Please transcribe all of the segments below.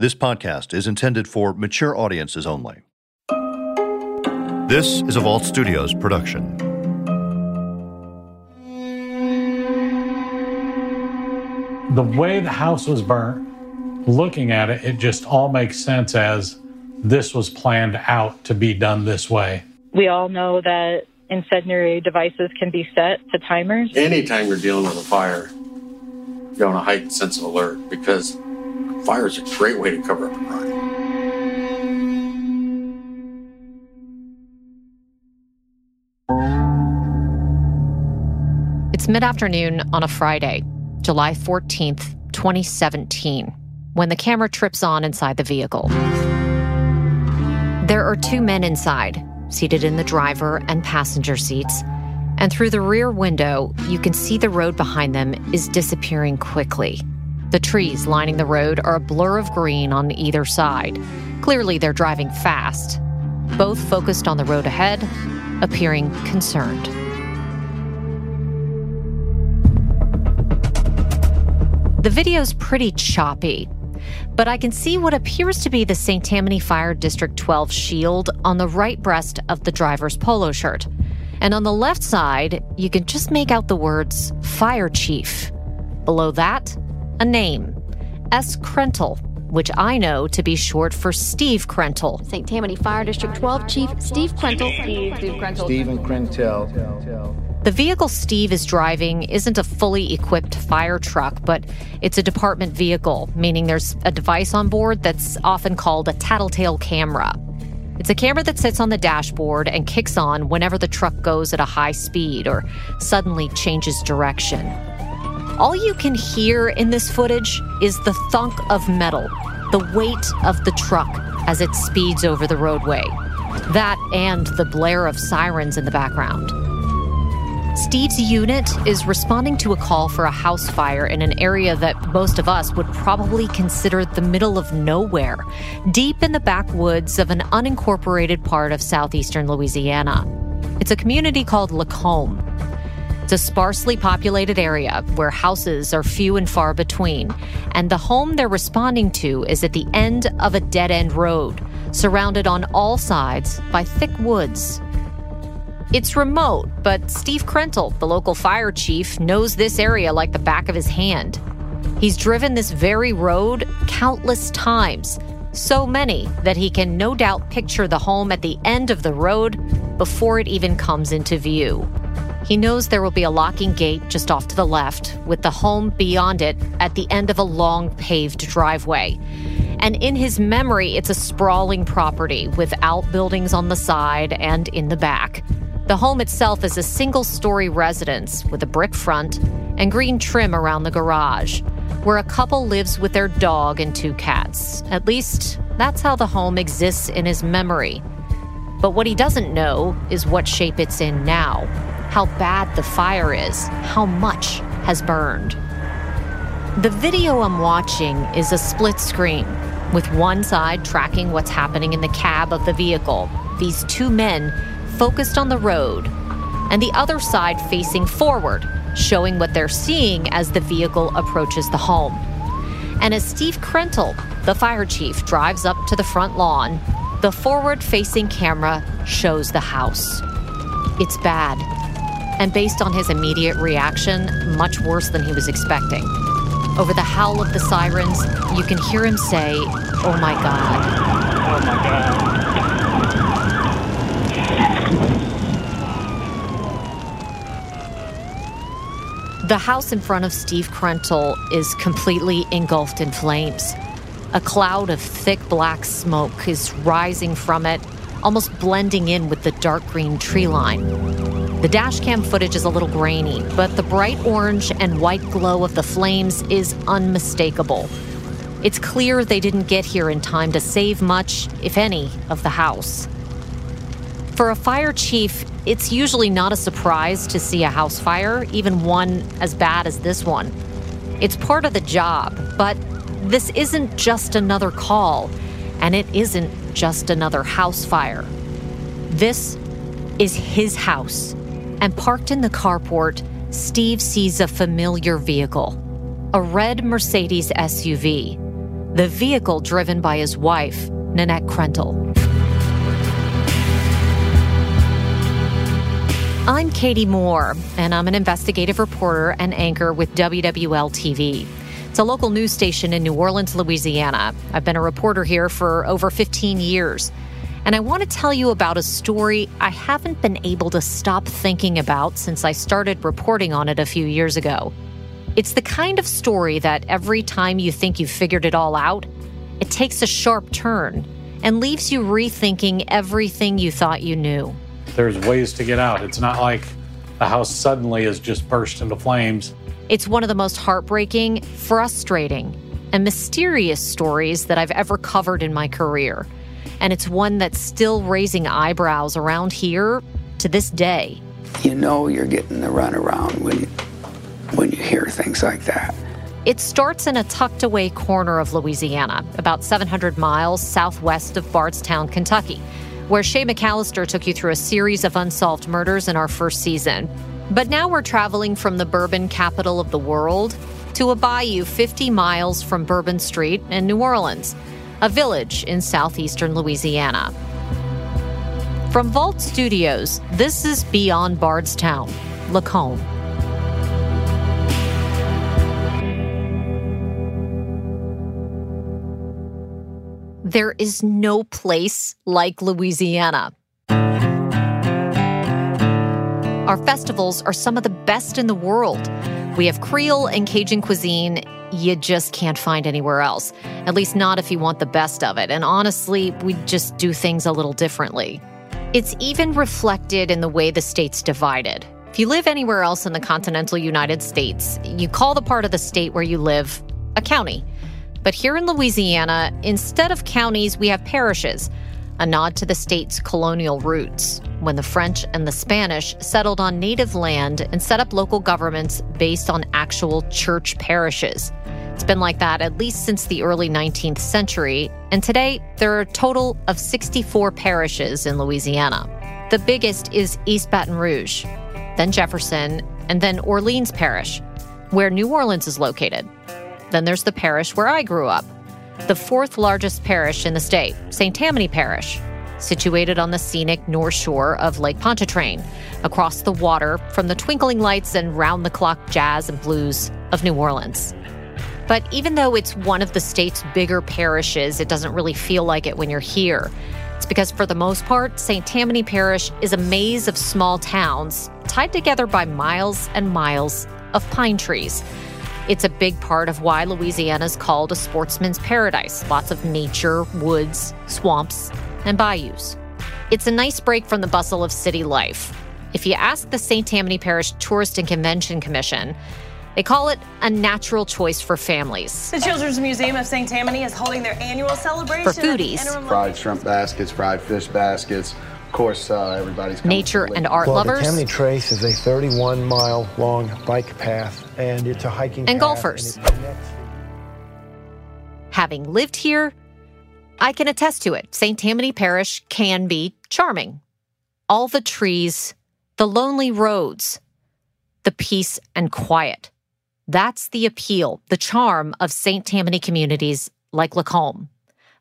This podcast is intended for mature audiences only. This is a Vault Studios production. The way the house was burnt, looking at it, it just all makes sense as this was planned out to be done this way. We all know that incendiary devices can be set to timers. Anytime you're dealing with a fire, you're on a heightened sense of alert because Fire is a great way to cover up a crime. It's mid afternoon on a Friday, July 14th, 2017, when the camera trips on inside the vehicle. There are two men inside, seated in the driver and passenger seats, and through the rear window, you can see the road behind them is disappearing quickly. The trees lining the road are a blur of green on either side. Clearly, they're driving fast. Both focused on the road ahead, appearing concerned. The video's pretty choppy, but I can see what appears to be the St. Tammany Fire District 12 shield on the right breast of the driver's polo shirt. And on the left side, you can just make out the words Fire Chief. Below that, a name S. Krentel, which I know to be short for Steve Krentel. St. Tammany Fire District 12 Chief Steve Krentel. Steve, Steve Krentel. Stephen Krentel. The vehicle Steve is driving isn't a fully equipped fire truck, but it's a department vehicle, meaning there's a device on board that's often called a tattletale camera. It's a camera that sits on the dashboard and kicks on whenever the truck goes at a high speed or suddenly changes direction. All you can hear in this footage is the thunk of metal, the weight of the truck as it speeds over the roadway. That and the blare of sirens in the background. Steve's unit is responding to a call for a house fire in an area that most of us would probably consider the middle of nowhere, deep in the backwoods of an unincorporated part of southeastern Louisiana. It's a community called Lacombe. It's a sparsely populated area where houses are few and far between, and the home they're responding to is at the end of a dead end road, surrounded on all sides by thick woods. It's remote, but Steve Krentel, the local fire chief, knows this area like the back of his hand. He's driven this very road countless times, so many that he can no doubt picture the home at the end of the road before it even comes into view. He knows there will be a locking gate just off to the left, with the home beyond it at the end of a long paved driveway. And in his memory, it's a sprawling property with outbuildings on the side and in the back. The home itself is a single story residence with a brick front and green trim around the garage, where a couple lives with their dog and two cats. At least, that's how the home exists in his memory. But what he doesn't know is what shape it's in now how bad the fire is, how much has burned. The video I'm watching is a split screen, with one side tracking what's happening in the cab of the vehicle, these two men focused on the road, and the other side facing forward, showing what they're seeing as the vehicle approaches the home. And as Steve Krentel, the fire chief, drives up to the front lawn, the forward facing camera shows the house. It's bad and based on his immediate reaction, much worse than he was expecting. Over the howl of the sirens, you can hear him say, Oh my God. Oh my God. The house in front of Steve Krentel is completely engulfed in flames. A cloud of thick black smoke is rising from it, almost blending in with the dark green tree line. The dashcam footage is a little grainy, but the bright orange and white glow of the flames is unmistakable. It's clear they didn't get here in time to save much, if any, of the house. For a fire chief, it's usually not a surprise to see a house fire, even one as bad as this one. It's part of the job, but this isn't just another call, and it isn't just another house fire. This is his house and parked in the carport, Steve sees a familiar vehicle a red Mercedes SUV. the vehicle driven by his wife, Nanette Krentel. I'm Katie Moore, and I'm an investigative reporter and anchor with WWL TV. It's a local news station in New Orleans, Louisiana. I've been a reporter here for over 15 years. And I want to tell you about a story I haven't been able to stop thinking about since I started reporting on it a few years ago. It's the kind of story that every time you think you've figured it all out, it takes a sharp turn and leaves you rethinking everything you thought you knew. There's ways to get out. It's not like the house suddenly has just burst into flames. It's one of the most heartbreaking, frustrating, and mysterious stories that I've ever covered in my career and it's one that's still raising eyebrows around here to this day. You know you're getting the runaround when you, when you hear things like that. It starts in a tucked away corner of Louisiana, about 700 miles southwest of Bardstown, Kentucky, where Shay McAllister took you through a series of unsolved murders in our first season. But now we're traveling from the bourbon capital of the world to a bayou 50 miles from Bourbon Street in New Orleans a village in southeastern Louisiana. From Vault Studios, this is Beyond Bardstown, Lacombe. There is no place like Louisiana. Our festivals are some of the best in the world. We have Creole and Cajun cuisine you just can't find anywhere else, at least not if you want the best of it. And honestly, we just do things a little differently. It's even reflected in the way the state's divided. If you live anywhere else in the continental United States, you call the part of the state where you live a county. But here in Louisiana, instead of counties, we have parishes a nod to the state's colonial roots, when the French and the Spanish settled on native land and set up local governments based on actual church parishes. It's been like that at least since the early 19th century, and today there are a total of 64 parishes in Louisiana. The biggest is East Baton Rouge, then Jefferson, and then Orleans Parish, where New Orleans is located. Then there's the parish where I grew up, the fourth largest parish in the state, St. Tammany Parish, situated on the scenic north shore of Lake Pontchartrain, across the water from the twinkling lights and round the clock jazz and blues of New Orleans. But even though it's one of the state's bigger parishes, it doesn't really feel like it when you're here. It's because, for the most part, St. Tammany Parish is a maze of small towns tied together by miles and miles of pine trees. It's a big part of why Louisiana is called a sportsman's paradise. Lots of nature, woods, swamps, and bayous. It's a nice break from the bustle of city life. If you ask the St. Tammany Parish Tourist and Convention Commission, they call it a natural choice for families. The Children's Museum of St. Tammany is holding their annual celebration. For foodies, fried shrimp baskets, fried fish baskets, of course, uh, everybody's nature and art well, lovers. The Tammany Trace is a 31 mile long bike path, and it's a hiking and golfers. And Having lived here, I can attest to it. St. Tammany Parish can be charming. All the trees, the lonely roads, the peace and quiet. That's the appeal, the charm of St. Tammany communities like Lacombe,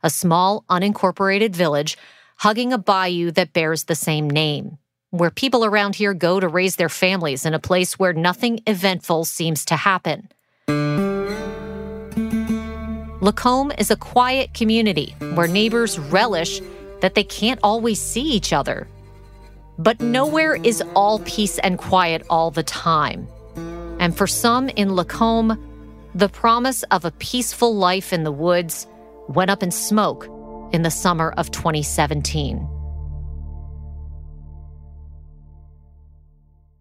a small, unincorporated village hugging a bayou that bears the same name, where people around here go to raise their families in a place where nothing eventful seems to happen. Lacombe is a quiet community where neighbors relish that they can't always see each other. But nowhere is all peace and quiet all the time. And for some in Lacombe, the promise of a peaceful life in the woods went up in smoke in the summer of 2017.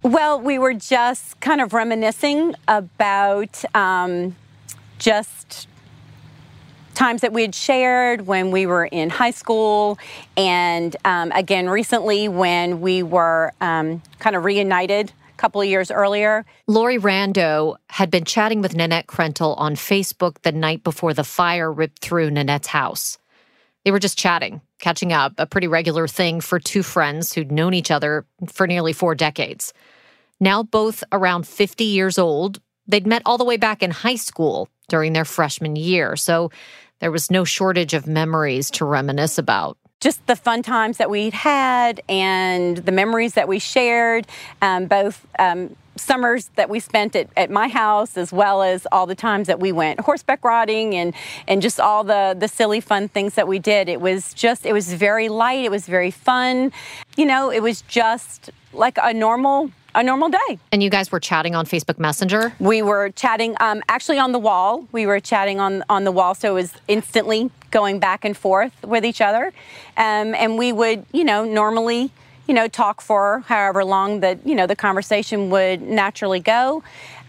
Well, we were just kind of reminiscing about um, just times that we had shared when we were in high school, and um, again recently when we were um, kind of reunited a couple of years earlier. Lori Rando had been chatting with Nanette Krentel on Facebook the night before the fire ripped through Nanette's house. They were just chatting, catching up, a pretty regular thing for two friends who'd known each other for nearly four decades. Now both around 50 years old, they'd met all the way back in high school during their freshman year. So There was no shortage of memories to reminisce about just the fun times that we'd had and the memories that we shared, um, both um, summers that we spent at, at my house as well as all the times that we went horseback riding and and just all the the silly fun things that we did it was just it was very light it was very fun you know it was just like a normal a normal day. And you guys were chatting on Facebook Messenger? We were chatting um, actually on the wall. We were chatting on on the wall, so it was instantly going back and forth with each other. Um, and we would, you know, normally, you know, talk for however long that you know the conversation would naturally go.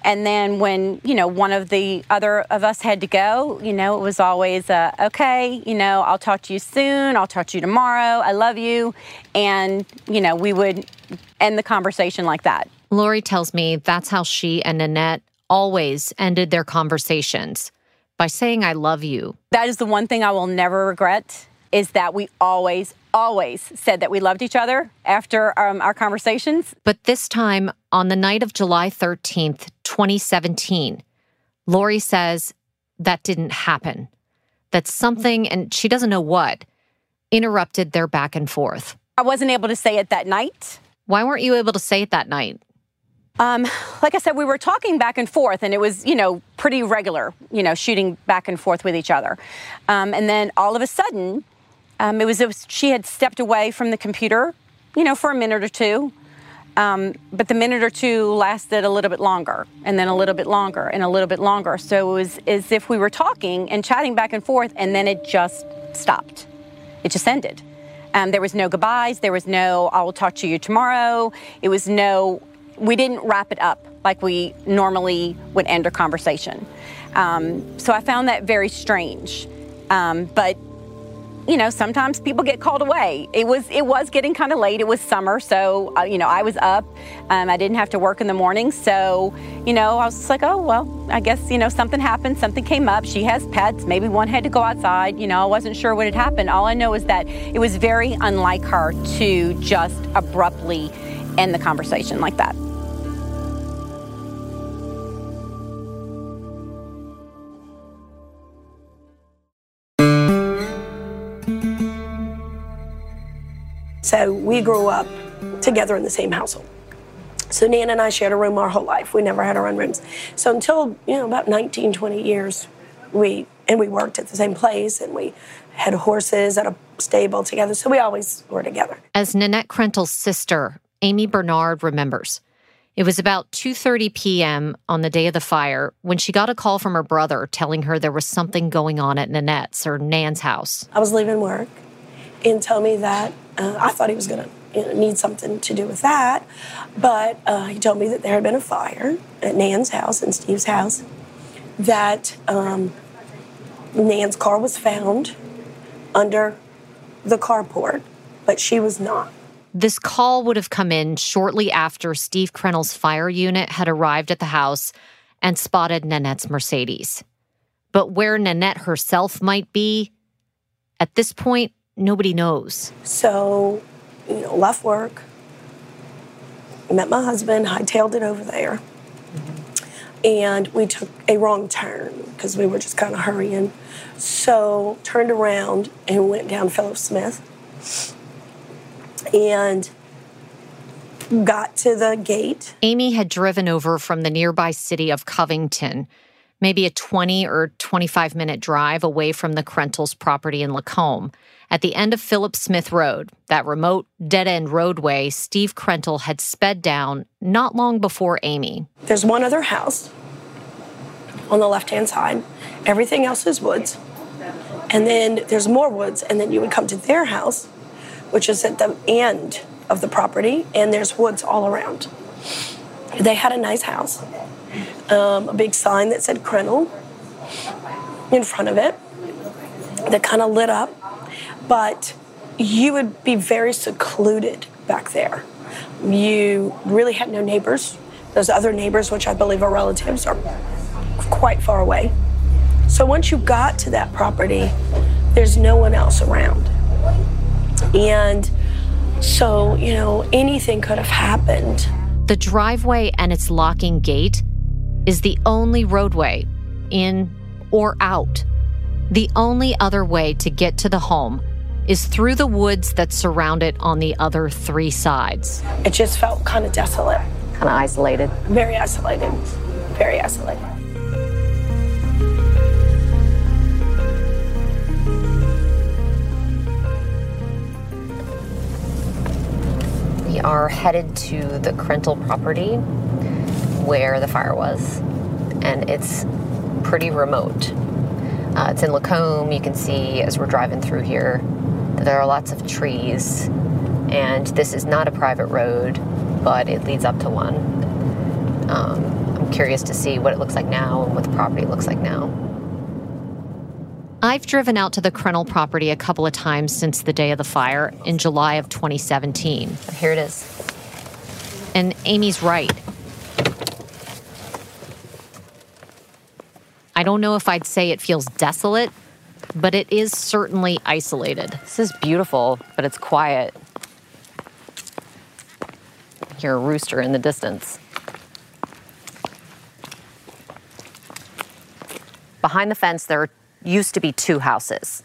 And then when, you know, one of the other of us had to go, you know, it was always, uh, okay, you know, I'll talk to you soon. I'll talk to you tomorrow. I love you. And, you know, we would end the conversation like that. Lori tells me that's how she and Nanette always ended their conversations by saying, I love you. That is the one thing I will never regret is that we always, always said that we loved each other after um, our conversations. But this time, on the night of July 13th, 2017, Lori says that didn't happen. That something, and she doesn't know what, interrupted their back and forth. I wasn't able to say it that night. Why weren't you able to say it that night? Um, like I said, we were talking back and forth, and it was, you know, pretty regular, you know, shooting back and forth with each other. Um, and then all of a sudden, um, it, was, it was she had stepped away from the computer, you know, for a minute or two. Um, but the minute or two lasted a little bit longer, and then a little bit longer, and a little bit longer. So it was as if we were talking and chatting back and forth, and then it just stopped. It just ended. Um, there was no goodbyes. There was no, I will talk to you tomorrow. It was no, we didn't wrap it up like we normally would end a conversation. Um, so I found that very strange. Um, but you know, sometimes people get called away. It was it was getting kind of late. It was summer, so uh, you know I was up. Um, I didn't have to work in the morning, so you know I was just like, oh well, I guess you know something happened. Something came up. She has pets. Maybe one had to go outside. You know, I wasn't sure what had happened. All I know is that it was very unlike her to just abruptly end the conversation like that. So we grew up together in the same household. So Nan and I shared a room our whole life. We never had our own rooms. So until, you know, about 19, 20 years, we, and we worked at the same place and we had horses at a stable together. So we always were together. As Nanette Krentel's sister, Amy Bernard remembers, it was about 2:30 p.m. on the day of the fire when she got a call from her brother telling her there was something going on at Nanette's or Nan's house. I was leaving work and told me that uh, I thought he was going to you know, need something to do with that. But uh, he told me that there had been a fire at Nan's house and Steve's house, that um, Nan's car was found under the carport, but she was not. This call would have come in shortly after Steve Krentel's fire unit had arrived at the house and spotted Nanette's Mercedes. But where Nanette herself might be, at this point, nobody knows. So, you know, left work, met my husband, hightailed it over there, mm-hmm. and we took a wrong turn because we were just kind of hurrying. So, turned around and went down Philip Smith and got to the gate. Amy had driven over from the nearby city of Covington maybe a 20 or 25 minute drive away from the Krentels property in Lacombe. At the end of Philip Smith Road, that remote dead end roadway, Steve Krentel had sped down not long before Amy. There's one other house on the left hand side, everything else is woods. And then there's more woods, and then you would come to their house, which is at the end of the property, and there's woods all around. They had a nice house um, a big sign that said Krentel in front of it that kind of lit up. But you would be very secluded back there. You really had no neighbors. Those other neighbors, which I believe are relatives, are quite far away. So once you got to that property, there's no one else around. And so, you know, anything could have happened. The driveway and its locking gate is the only roadway in or out. The only other way to get to the home is through the woods that surround it on the other three sides. It just felt kind of desolate. Kind of isolated. Very isolated. Very isolated. We are headed to the Krentel property where the fire was, and it's pretty remote. Uh, it's in Lacombe. You can see as we're driving through here that there are lots of trees, and this is not a private road, but it leads up to one. Um, I'm curious to see what it looks like now and what the property looks like now. I've driven out to the Krentel property a couple of times since the day of the fire in July of 2017. Here it is. And Amy's right. I don't know if I'd say it feels desolate, but it is certainly isolated. This is beautiful, but it's quiet. Hear a rooster in the distance. Behind the fence, there used to be two houses.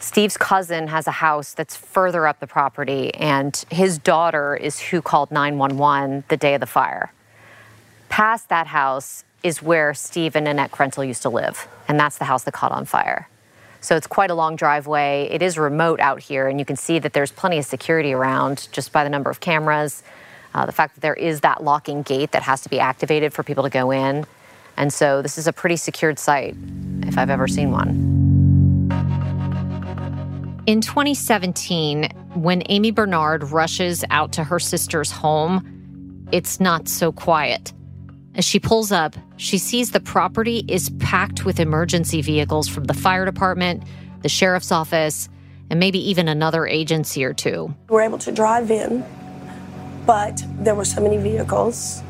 Steve's cousin has a house that's further up the property, and his daughter is who called 911 the day of the fire. Past that house is where Steve and Nanette Krentel used to live, and that's the house that caught on fire. So it's quite a long driveway. It is remote out here, and you can see that there's plenty of security around just by the number of cameras, uh, the fact that there is that locking gate that has to be activated for people to go in. And so this is a pretty secured site, if I've ever seen one. In 2017, when Amy Bernard rushes out to her sister's home, it's not so quiet. As she pulls up, she sees the property is packed with emergency vehicles from the fire department, the sheriff's office, and maybe even another agency or two. We were able to drive in, but there were so many vehicles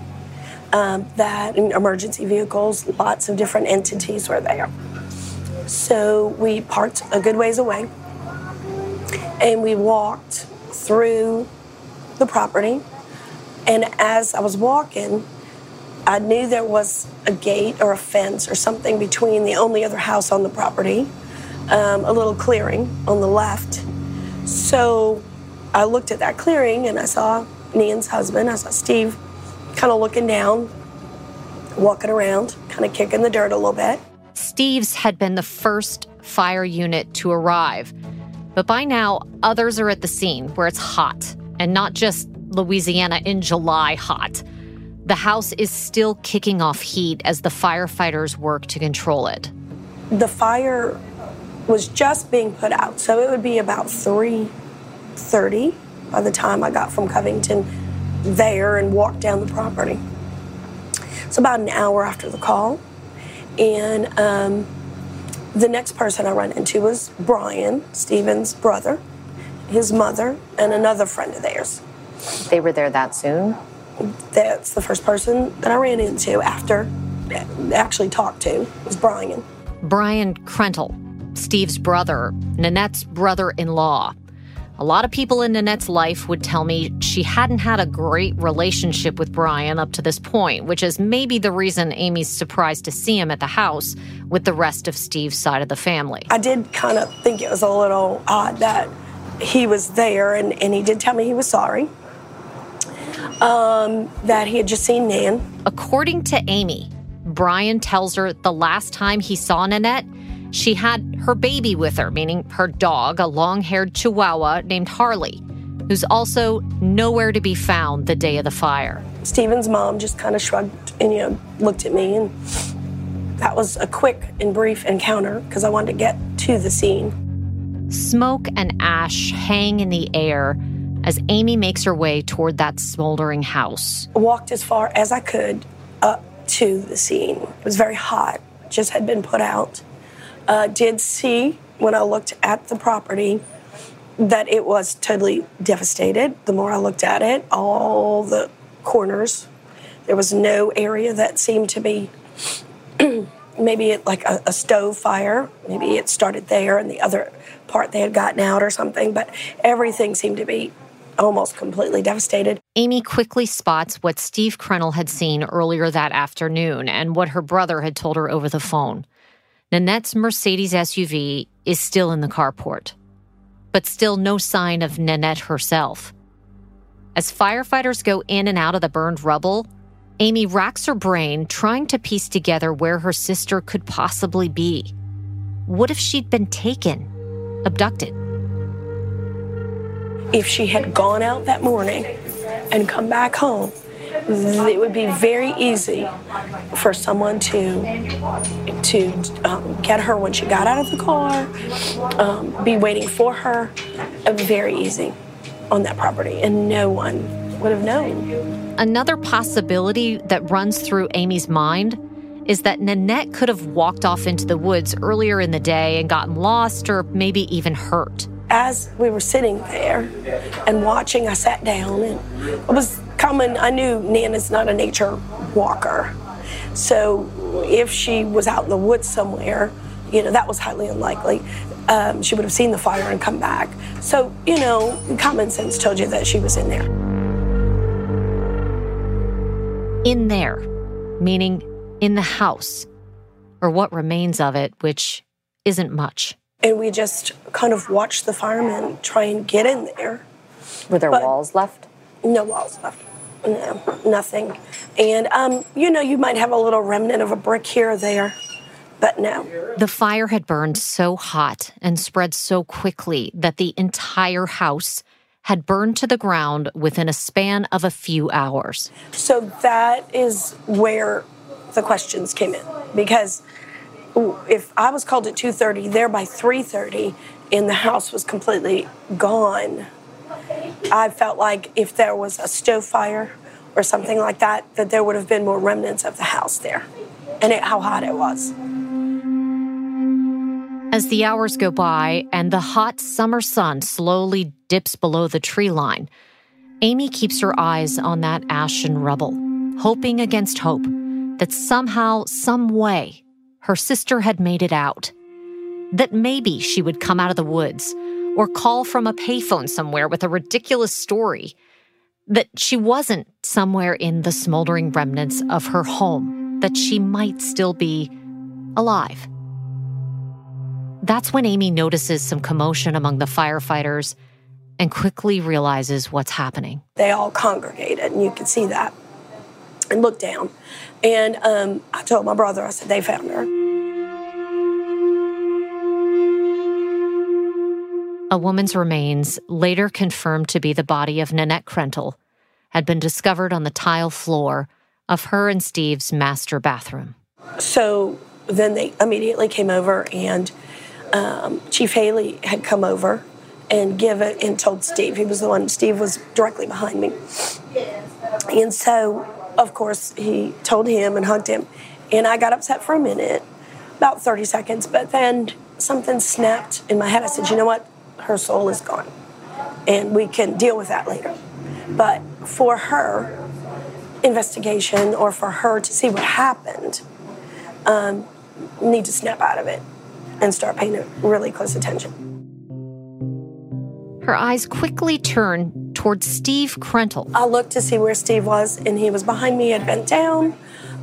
um, that emergency vehicles, lots of different entities were there. So we parked a good ways away and we walked through the property. And as I was walking, I knew there was a gate or a fence or something between the only other house on the property, um, a little clearing on the left. So I looked at that clearing and I saw Nan's husband, I saw Steve kind of looking down, walking around, kind of kicking the dirt a little bit. Steve's had been the first fire unit to arrive. But by now, others are at the scene where it's hot, and not just Louisiana in July hot. The house is still kicking off heat as the firefighters work to control it. The fire was just being put out, so it would be about 3:30 by the time I got from Covington there and walked down the property. It's about an hour after the call, and um, the next person I ran into was Brian, Steven's brother, his mother, and another friend of theirs. They were there that soon? That's the first person that I ran into after actually talked to was Brian. Brian Krentel, Steve's brother, Nanette's brother in law. A lot of people in Nanette's life would tell me she hadn't had a great relationship with Brian up to this point, which is maybe the reason Amy's surprised to see him at the house with the rest of Steve's side of the family. I did kind of think it was a little odd that he was there, and, and he did tell me he was sorry. Um, that he had just seen Nan. According to Amy, Brian tells her the last time he saw Nanette, she had her baby with her, meaning her dog, a long haired chihuahua named Harley, who's also nowhere to be found the day of the fire. Steven's mom just kind of shrugged and, you know, looked at me, and that was a quick and brief encounter because I wanted to get to the scene. Smoke and ash hang in the air as Amy makes her way toward that smoldering house. Walked as far as I could up to the scene. It was very hot, just had been put out. Uh, did see when I looked at the property that it was totally devastated. The more I looked at it, all the corners, there was no area that seemed to be maybe it, like a, a stove fire. Maybe it started there and the other part they had gotten out or something, but everything seemed to be almost completely devastated. Amy quickly spots what Steve Krentel had seen earlier that afternoon and what her brother had told her over the phone. Nanette's Mercedes SUV is still in the carport, but still no sign of Nanette herself. As firefighters go in and out of the burned rubble, Amy racks her brain trying to piece together where her sister could possibly be. What if she'd been taken, abducted? If she had gone out that morning and come back home, it would be very easy for someone to to um, get her when she got out of the car, um, be waiting for her. Very easy on that property, and no one would have known. Another possibility that runs through Amy's mind is that Nanette could have walked off into the woods earlier in the day and gotten lost or maybe even hurt. As we were sitting there and watching, I sat down and it was coming. I knew Nana's not a nature walker. So if she was out in the woods somewhere, you know, that was highly unlikely. Um, she would have seen the fire and come back. So, you know, common sense told you that she was in there. In there, meaning in the house, or what remains of it, which isn't much. And we just kind of watched the firemen try and get in there. Were there but walls left? No walls left. No, nothing. And, um, you know, you might have a little remnant of a brick here or there, but no. The fire had burned so hot and spread so quickly that the entire house had burned to the ground within a span of a few hours. So that is where the questions came in because if I was called at 2:30 there by 3:30 and the house was completely gone I felt like if there was a stove fire or something like that, that there would have been more remnants of the house there and it, how hot it was. As the hours go by and the hot summer sun slowly dips below the tree line, Amy keeps her eyes on that ash and rubble, hoping against hope that somehow, some way, her sister had made it out. That maybe she would come out of the woods or call from a payphone somewhere with a ridiculous story. That she wasn't somewhere in the smoldering remnants of her home, that she might still be alive. That's when Amy notices some commotion among the firefighters and quickly realizes what's happening. They all congregated, and you could see that and looked down. And um, I told my brother, I said, they found her. A woman's remains, later confirmed to be the body of Nanette Krentel, had been discovered on the tile floor of her and Steve's master bathroom. So then they immediately came over, and um, Chief Haley had come over and give it and told Steve. He was the one. Steve was directly behind me, and so of course he told him and hugged him, and I got upset for a minute, about thirty seconds, but then something snapped in my head. I said, "You know what? her soul is gone. And we can deal with that later. But for her investigation or for her to see what happened, um, need to snap out of it and start paying really close attention. Her eyes quickly turn towards Steve Krentel. I looked to see where Steve was, and he was behind me. Had bent down,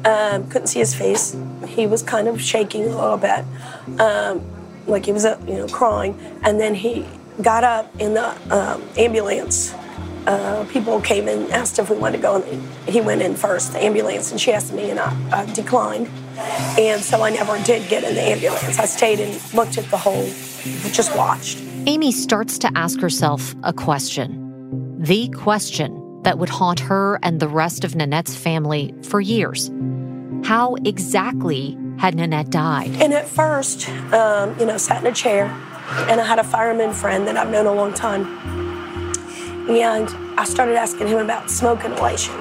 um, couldn't see his face. He was kind of shaking a little bit. Um, like he was, uh, you know, crying. And then he got up in the um, ambulance. Uh, people came and asked if we wanted to go, and he went in first, the ambulance, and she asked me, and I, I declined. And so I never did get in the ambulance. I stayed and looked at the whole, just watched. Amy starts to ask herself a question. The question that would haunt her and the rest of Nanette's family for years. How exactly had Nanette died? And at first, um, you know, sat in a chair, and I had a fireman friend that I've known a long time. And I started asking him about smoke inhalation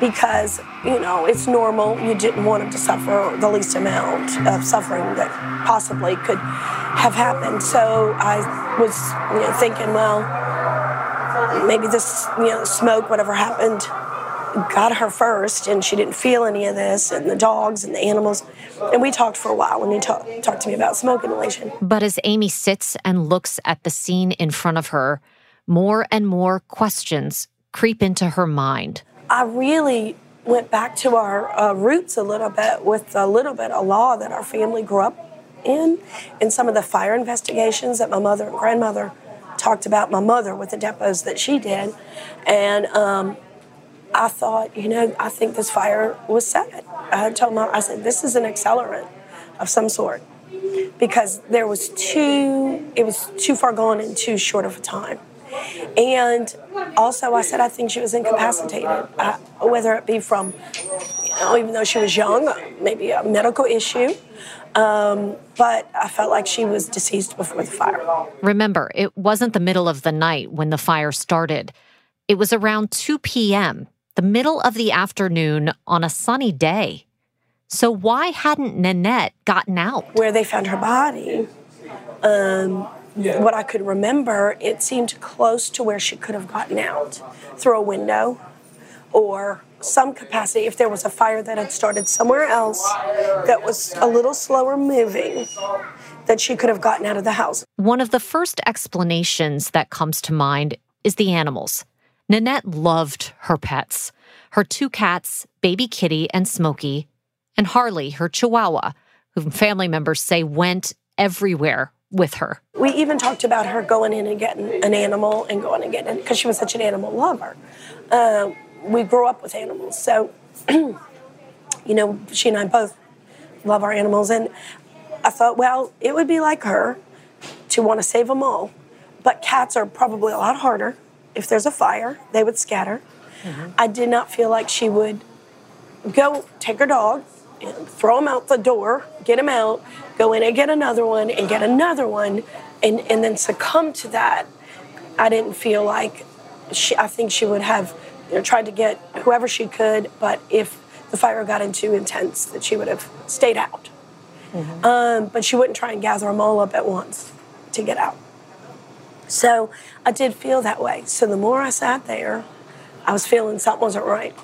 because, you know, it's normal. You didn't want him to suffer the least amount of suffering that possibly could have happened. So I was, you know, thinking, well, maybe this, you know, smoke, whatever happened, got her first and she didn't feel any of this and the dogs and the animals. And we talked for a while when he talk, talked to me about smoke inhalation. But as amy sits and looks at the scene in front of her more and more questions creep into her mind. I really went back to our uh, roots a little bit with a little bit of law that our family grew up in, in some of the fire investigations that my mother and grandmother talked about, my mother with the depots that she did. And um, I thought, you know, I think this fire was set. I told my, I said, this is an accelerant of some sort because there was too, it was too far gone in too short of a time. And also, I said I think she was incapacitated, uh, whether it be from, you know, even though she was young, maybe a medical issue. Um, but I felt like she was deceased before the fire. Remember, it wasn't the middle of the night when the fire started. It was around 2 p.m., the middle of the afternoon on a sunny day. So why hadn't Nanette gotten out? Where they found her body, um, yeah. what I could remember, it seemed close to where she could have gotten out through a window or some capacity if there was a fire that had started somewhere else that was a little slower moving that she could have gotten out of the house. One of the first explanations that comes to mind is the animals. Nanette loved her pets her two cats, Baby Kitty and Smokey, and Harley, her chihuahua, whom family members say went everywhere with her. We even talked about her going in and getting an animal and going and getting because she was such an animal lover. Uh, we grew up with animals, so you know she and I both love our animals, and I thought, well, it would be like her to want to save them all, but cats are probably a lot harder. If there's a fire, they would scatter. Mm-hmm. I did not feel like she would go take her dog and throw him out the door, get him out, go in and get another one and get another one, and, and then succumb to that. I didn't feel like she, I think she would have you know, tried to get whoever she could, but if the fire got in too intense, that she would have stayed out. Mm-hmm. Um, but she wouldn't try and gather them all up at once to get out. So I did feel that way. So the more I sat there, I was feeling something wasn't right.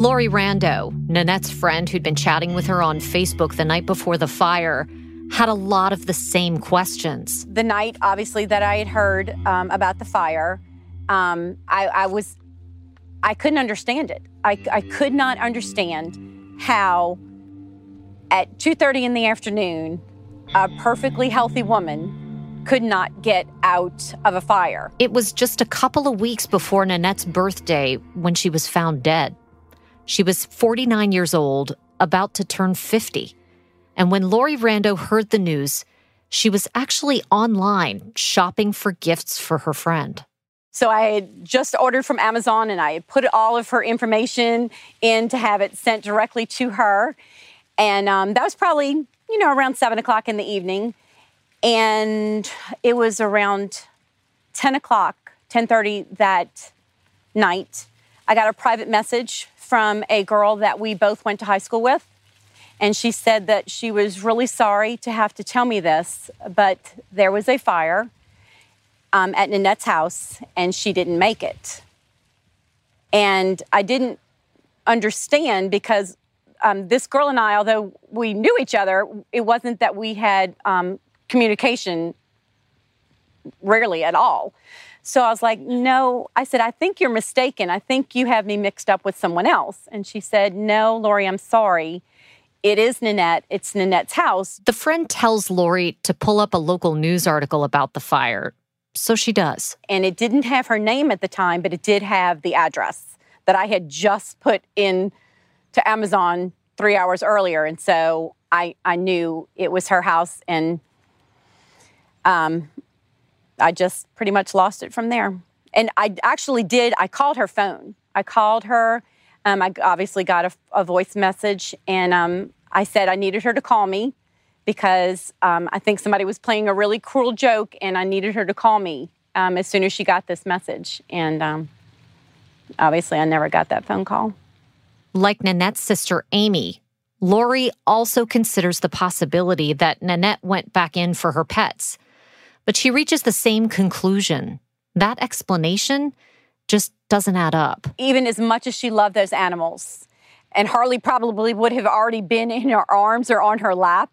Lori Rando, Nanette's friend who'd been chatting with her on Facebook the night before the fire, had a lot of the same questions. The night, obviously, that I had heard um, about the fire, um, I, I, was, I couldn't understand it. I, I could not understand how, at 2:30 in the afternoon, a perfectly healthy woman could not get out of a fire. It was just a couple of weeks before Nanette's birthday when she was found dead. She was 49 years old, about to turn 50. And when Lori Rando heard the news, she was actually online shopping for gifts for her friend. So I had just ordered from Amazon and I had put all of her information in to have it sent directly to her. And um, that was probably, you know, around seven o'clock in the evening. And it was around 10 o'clock, 10:30 that night. I got a private message from a girl that we both went to high school with. And she said that she was really sorry to have to tell me this, but there was a fire um, at Nanette's house and she didn't make it. And I didn't understand because um, this girl and I, although we knew each other, it wasn't that we had um, communication rarely at all. So I was like, no. I said, I think you're mistaken. I think you have me mixed up with someone else. And she said, no, Lori, I'm sorry. It is Nanette. It's Nanette's house. The friend tells Lori to pull up a local news article about the fire. So she does. And it didn't have her name at the time, but it did have the address that I had just put in to Amazon three hours earlier. And so I, I knew it was her house. And um, I just pretty much lost it from there. And I actually did, I called her phone. I called her. Um, I obviously got a, a voice message, and um, I said I needed her to call me because um, I think somebody was playing a really cruel joke, and I needed her to call me um, as soon as she got this message. And um, obviously, I never got that phone call. Like Nanette's sister, Amy, Lori also considers the possibility that Nanette went back in for her pets. But she reaches the same conclusion. That explanation just doesn't add up. Even as much as she loved those animals, and Harley probably would have already been in her arms or on her lap,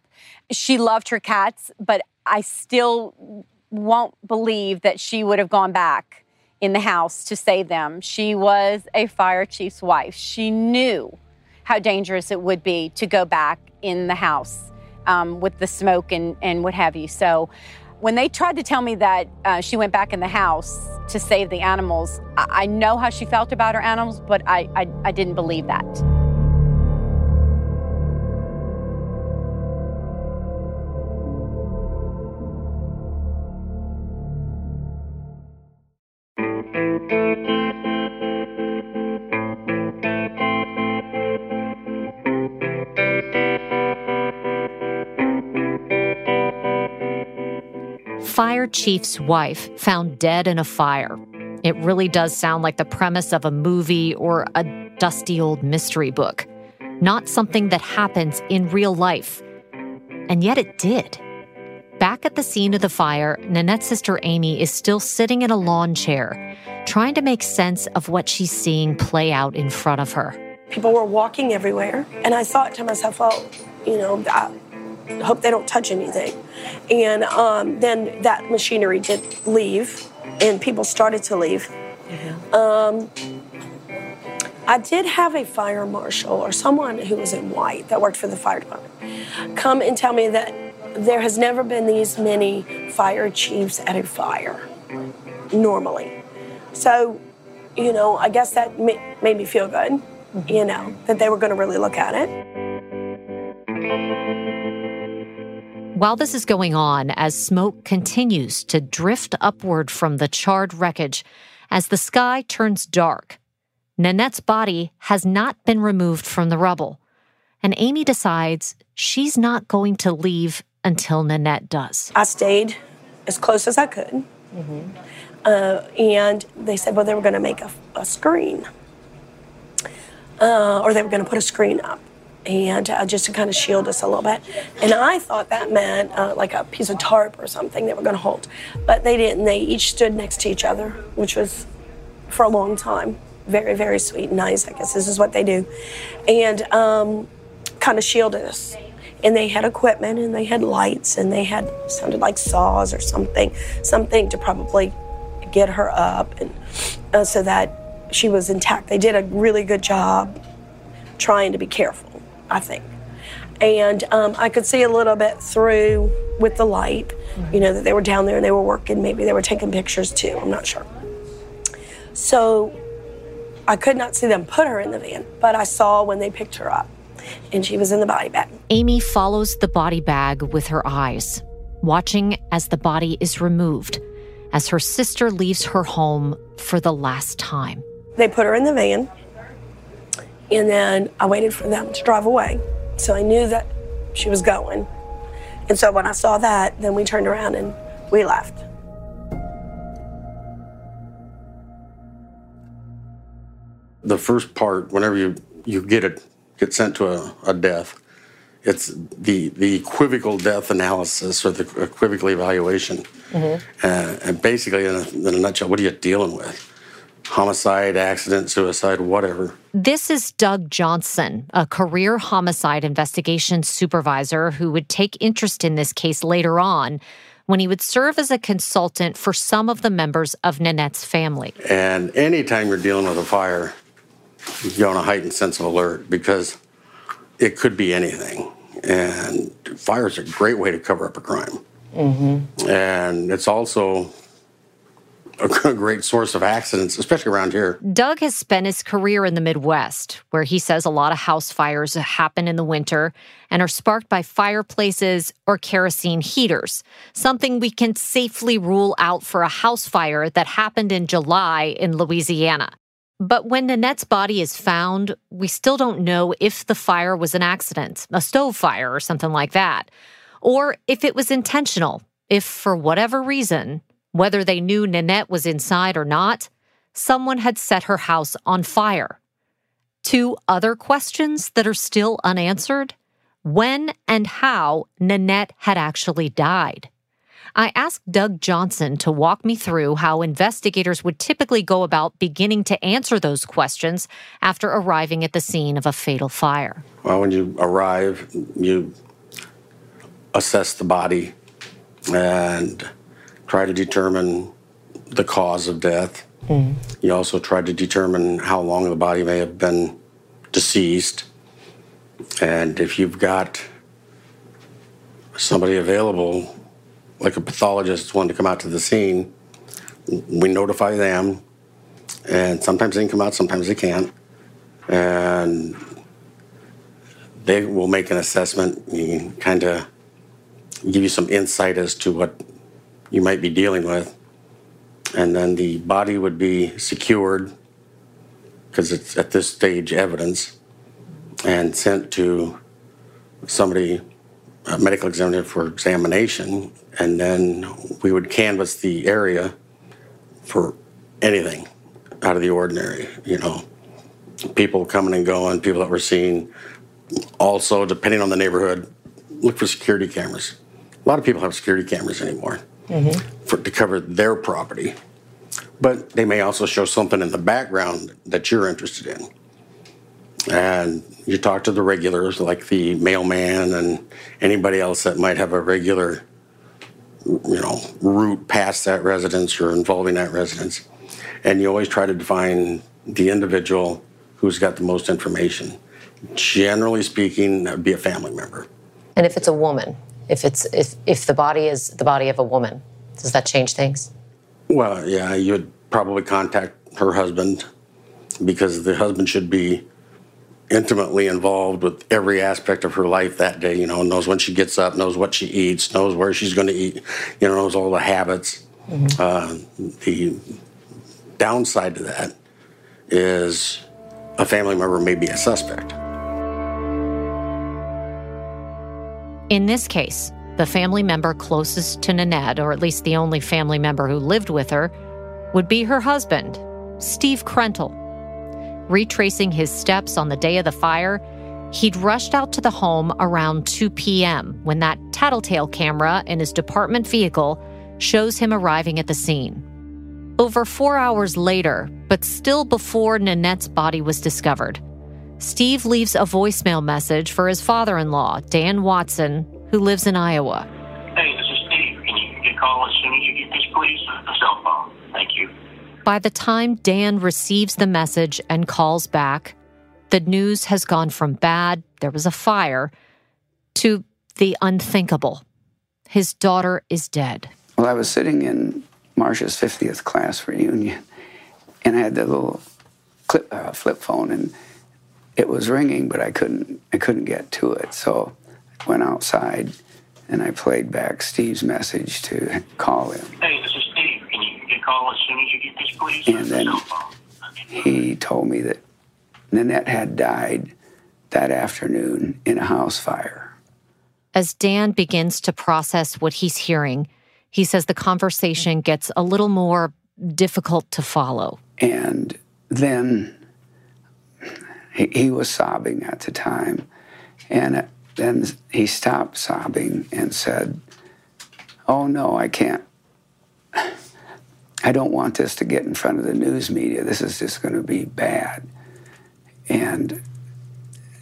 she loved her cats, but I still won't believe that she would have gone back in the house to save them. She was a fire chief's wife. She knew how dangerous it would be to go back in the house um, with the smoke and, and what have you. So when they tried to tell me that uh, she went back in the house to save the animals, I, I know how she felt about her animals, but I, I, I didn't believe that. Fire chief's wife found dead in a fire. It really does sound like the premise of a movie or a dusty old mystery book, not something that happens in real life. And yet it did. Back at the scene of the fire, Nanette's sister Amy is still sitting in a lawn chair, trying to make sense of what she's seeing play out in front of her. People were walking everywhere, and I thought to myself, oh, you know, I hope they don't touch anything. And um, then that machinery did leave, and people started to leave. Mm-hmm. Um, I did have a fire marshal or someone who was in white that worked for the fire department come and tell me that there has never been these many fire chiefs at a fire normally. So, you know, I guess that made me feel good, mm-hmm. you know, that they were going to really look at it. While this is going on, as smoke continues to drift upward from the charred wreckage, as the sky turns dark, Nanette's body has not been removed from the rubble. And Amy decides she's not going to leave until Nanette does. I stayed as close as I could. Mm-hmm. Uh, and they said, well, they were going to make a, a screen. Uh, or they were going to put a screen up and uh, just to kind of shield us a little bit. And I thought that meant uh, like a piece of tarp or something they were going to hold, but they didn't. They each stood next to each other, which was for a long time very, very sweet and nice. I guess this is what they do, and um, kind of shielded us. And they had equipment and they had lights and they had sounded like saws or something, something to probably get her up and uh, so that she was intact. They did a really good job trying to be careful. I think. And um, I could see a little bit through with the light, mm-hmm. you know, that they were down there and they were working. Maybe they were taking pictures too. I'm not sure. So I could not see them put her in the van, but I saw when they picked her up and she was in the body bag. Amy follows the body bag with her eyes, watching as the body is removed, as her sister leaves her home for the last time. They put her in the van and then I waited for them to drive away. So I knew that she was going. And so when I saw that, then we turned around and we left. The first part, whenever you, you get it, get sent to a, a death, it's the the equivocal death analysis or the equivocal evaluation. Mm-hmm. Uh, and basically, in a, in a nutshell, what are you dealing with? Homicide, accident, suicide, whatever. This is Doug Johnson, a career homicide investigation supervisor who would take interest in this case later on when he would serve as a consultant for some of the members of Nanette's family. And anytime you're dealing with a fire, you're on a heightened sense of alert because it could be anything. And fire is a great way to cover up a crime. Mm-hmm. And it's also a great source of accidents, especially around here. Doug has spent his career in the Midwest, where he says a lot of house fires happen in the winter and are sparked by fireplaces or kerosene heaters, something we can safely rule out for a house fire that happened in July in Louisiana. But when Nanette's body is found, we still don't know if the fire was an accident, a stove fire or something like that, or if it was intentional, if for whatever reason whether they knew Nanette was inside or not, someone had set her house on fire. Two other questions that are still unanswered when and how Nanette had actually died. I asked Doug Johnson to walk me through how investigators would typically go about beginning to answer those questions after arriving at the scene of a fatal fire. Well, when you arrive, you assess the body and try to determine the cause of death. Mm. You also try to determine how long the body may have been deceased. And if you've got somebody available, like a pathologist, wanting to come out to the scene, we notify them. And sometimes they can come out, sometimes they can't. And they will make an assessment, you kind of give you some insight as to what you might be dealing with. And then the body would be secured because it's at this stage evidence and sent to somebody, a medical examiner for examination. And then we would canvass the area for anything out of the ordinary, you know, people coming and going, people that were seen. Also, depending on the neighborhood, look for security cameras. A lot of people have security cameras anymore mm-hmm. for, to cover their property, but they may also show something in the background that you're interested in. And you talk to the regulars, like the mailman and anybody else that might have a regular, you know, route past that residence or involving that residence. And you always try to define the individual who's got the most information. Generally speaking, that would be a family member. And if it's a woman, if it's if if the body is the body of a woman, does that change things? Well, yeah, you'd probably contact her husband because the husband should be intimately involved with every aspect of her life that day. You know, knows when she gets up, knows what she eats, knows where she's going to eat. You know, knows all the habits. Mm-hmm. Uh, the downside to that is a family member may be a suspect. In this case, the family member closest to Nanette, or at least the only family member who lived with her, would be her husband, Steve Krentel. Retracing his steps on the day of the fire, he'd rushed out to the home around 2 p.m. when that tattletale camera in his department vehicle shows him arriving at the scene. Over four hours later, but still before Nanette's body was discovered, Steve leaves a voicemail message for his father in law, Dan Watson, who lives in Iowa. Hey, this is Steve. Can you get a call as soon as you get this, please? The cell phone. Thank you. By the time Dan receives the message and calls back, the news has gone from bad, there was a fire, to the unthinkable. His daughter is dead. Well, I was sitting in Marcia's 50th class reunion, and I had the little clip, uh, flip phone, and it was ringing, but I couldn't I couldn't get to it. So I went outside and I played back Steve's message to call him. Hey, this is Steve. Can you get a call as soon as you get this, please? And then he told me that Nanette had died that afternoon in a house fire. As Dan begins to process what he's hearing, he says the conversation gets a little more difficult to follow. And then he, he was sobbing at the time. And uh, then he stopped sobbing and said, Oh, no, I can't. I don't want this to get in front of the news media. This is just going to be bad. And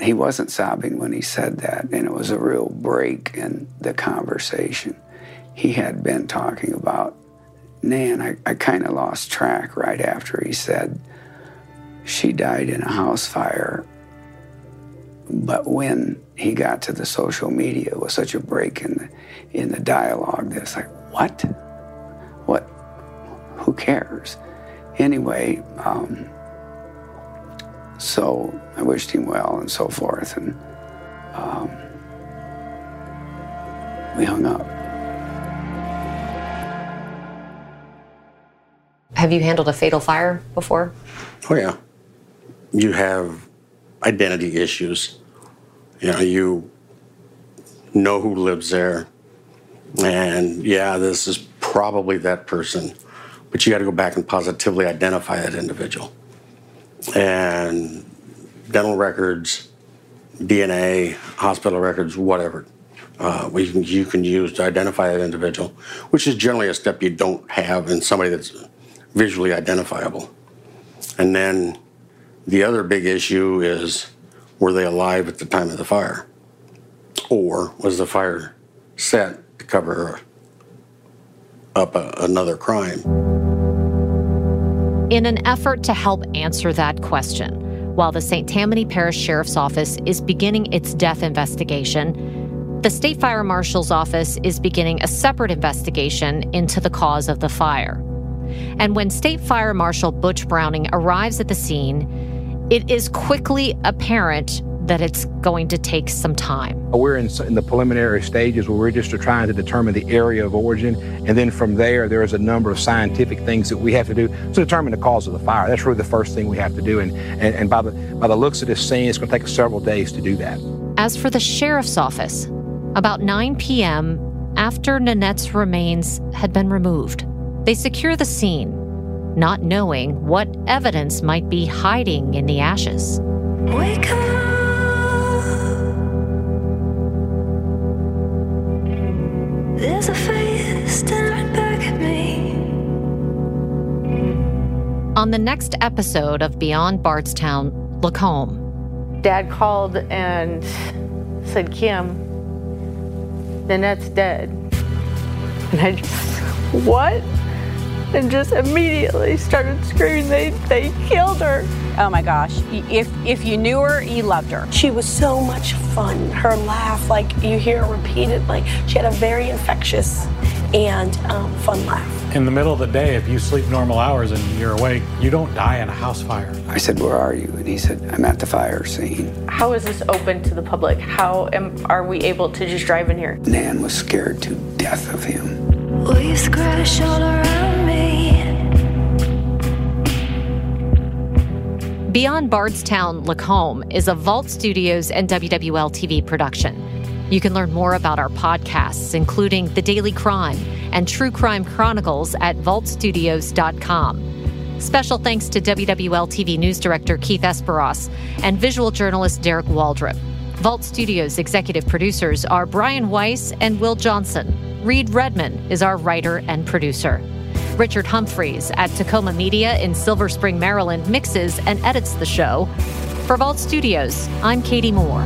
he wasn't sobbing when he said that, and it was a real break in the conversation. He had been talking about Nan. I, I kind of lost track right after he said, she died in a house fire. But when he got to the social media, it was such a break in the, in the dialogue that it's like, what? What? Who cares? Anyway, um, so I wished him well and so forth, and um, we hung up. Have you handled a fatal fire before? Oh, yeah you have identity issues. You know, you know who lives there. And yeah, this is probably that person. But you got to go back and positively identify that individual. And dental records, DNA, hospital records, whatever, uh, can, you can use to identify that individual, which is generally a step you don't have in somebody that's visually identifiable. And then the other big issue is were they alive at the time of the fire? Or was the fire set to cover up a, another crime? In an effort to help answer that question, While the St. Tammany Parish Sheriff's Office is beginning its death investigation, the State Fire Marshal's Office is beginning a separate investigation into the cause of the fire. And when State Fire Marshal Butch Browning arrives at the scene, it is quickly apparent that it's going to take some time. We're in, in, the preliminary stages where we're just trying to determine the area of origin. And then from there, there is a number of scientific things that we have to do to determine the cause of the fire. That's really the first thing we have to do. And, and, and by, the, by the looks of this scene, it's going to take us several days to do that. As for the sheriff's office, about 9 p.m., after Nanette's remains had been removed, they secure the scene, not knowing what evidence might be hiding in the ashes. Wake up. There's a face staring back at me. On the next episode of Beyond Bardstown, Lacombe. Dad called and said, Kim, Nanette's dead. And I just, what? And just immediately started screaming, they, they killed her. Oh my gosh. If if you knew her, you loved her. She was so much fun. Her laugh, like you hear repeated, like she had a very infectious and um, fun laugh. In the middle of the day, if you sleep normal hours and you're awake, you don't die in a house fire. I said, Where are you? And he said, I'm at the fire scene. How is this open to the public? How am, are we able to just drive in here? Nan was scared to death of him. Will you scratch all around Beyond Bardstown Lacombe is a Vault Studios and WWL TV production. You can learn more about our podcasts, including The Daily Crime and True Crime Chronicles at vaultstudios.com. Special thanks to WWL TV News Director Keith Esperos and visual journalist Derek Waldrop. Vault Studios executive producers are Brian Weiss and Will Johnson. Reed Redman is our writer and producer. Richard Humphreys at Tacoma Media in Silver Spring, Maryland, mixes and edits the show. For Vault Studios, I'm Katie Moore.